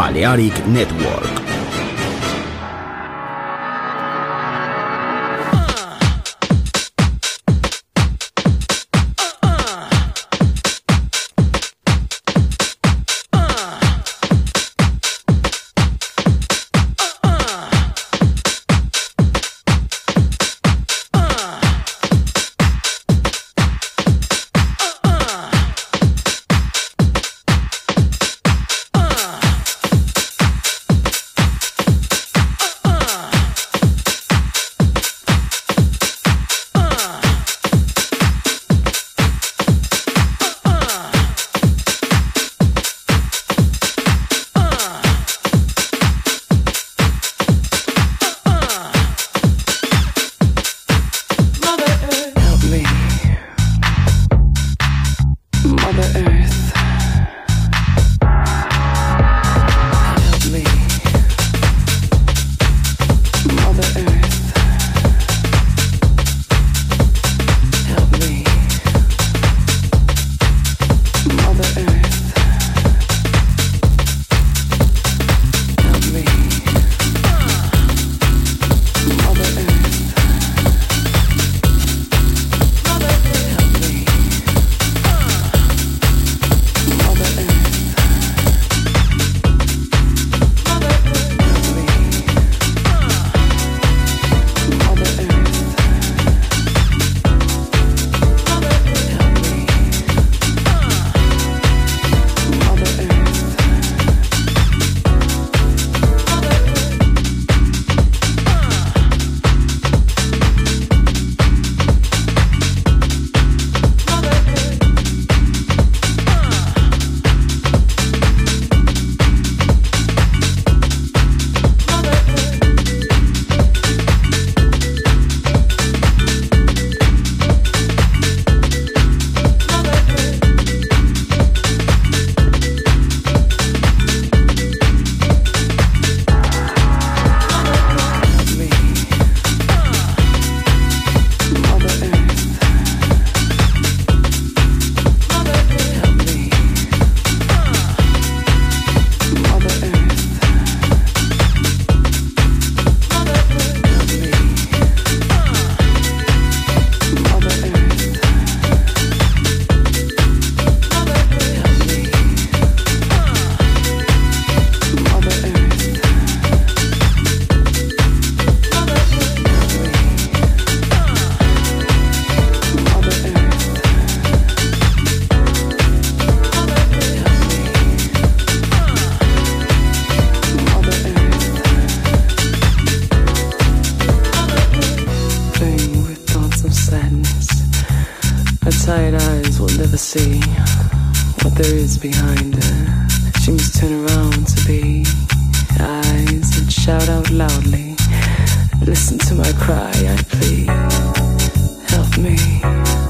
Balearic Network. tired eyes will never see what there is behind her. She must turn around to be eyes that shout out loudly. Listen to my cry, I plead. Help me.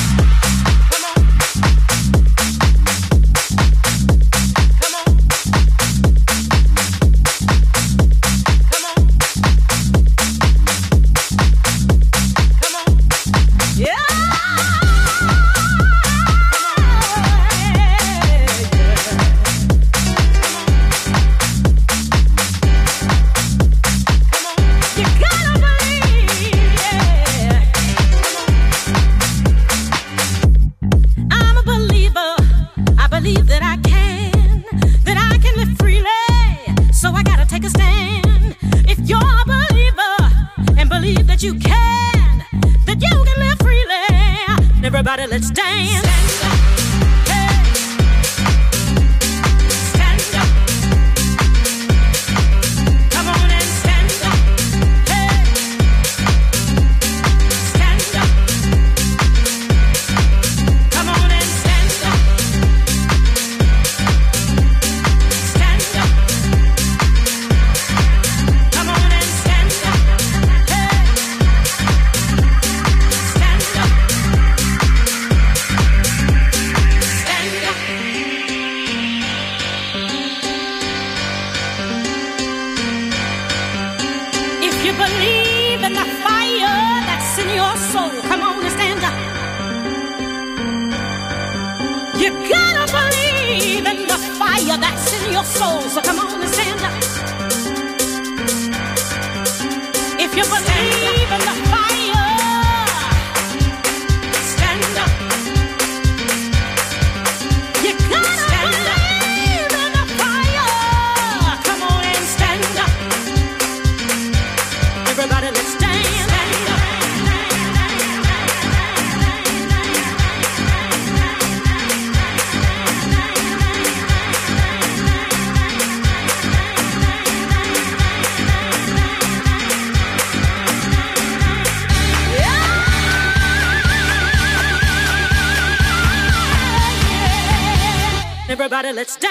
Let's dance.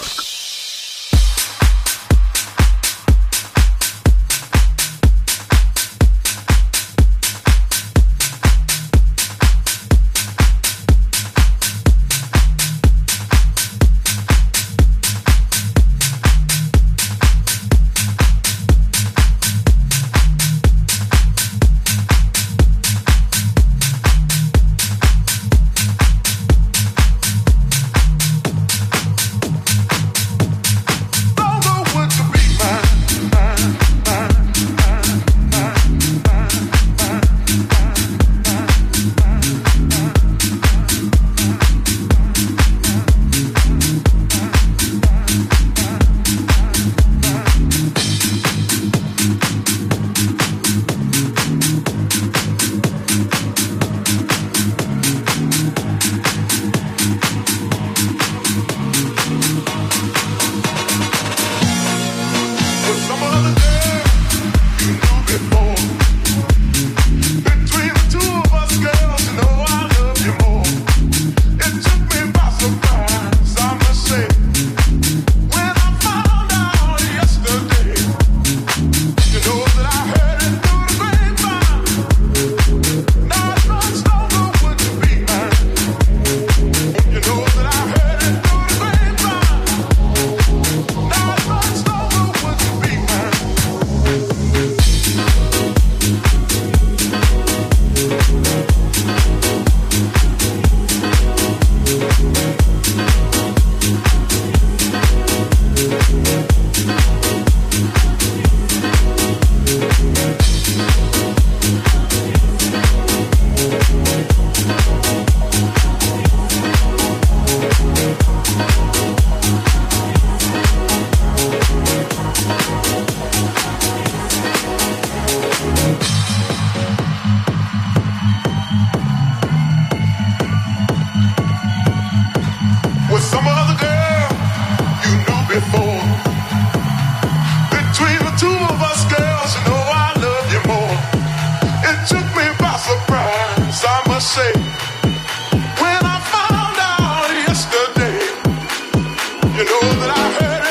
that I heard.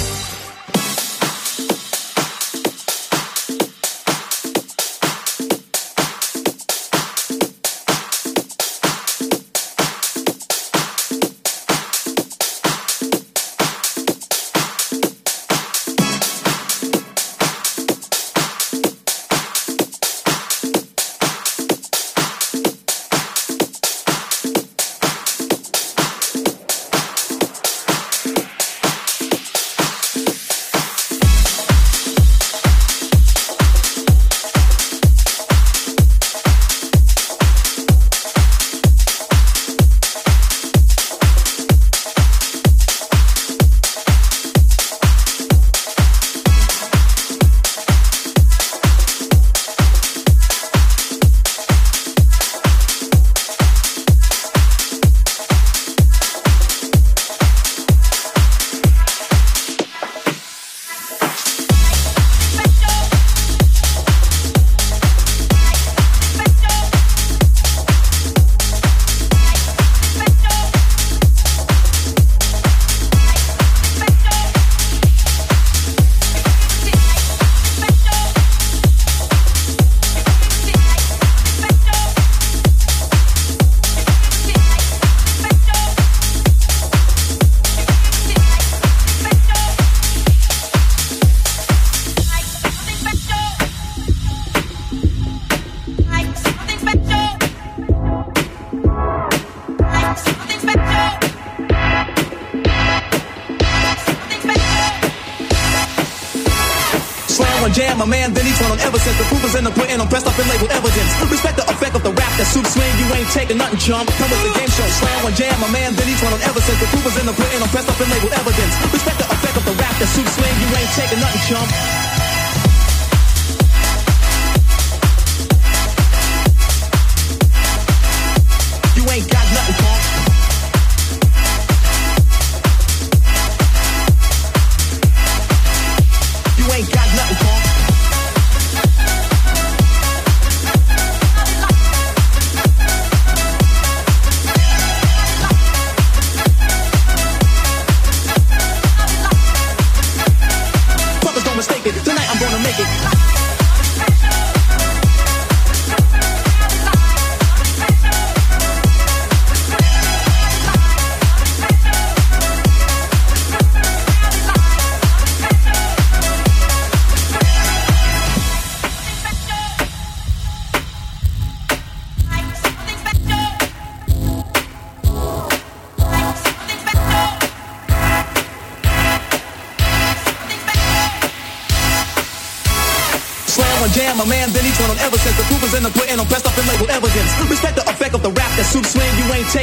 did nothing chump. Come with the game show, slam one jam, My man that each one on ever since the proof was in the print and I'm pressed up and labeled evidence. Respect the effect of the rap that suits swing, you ain't taking nothing chump.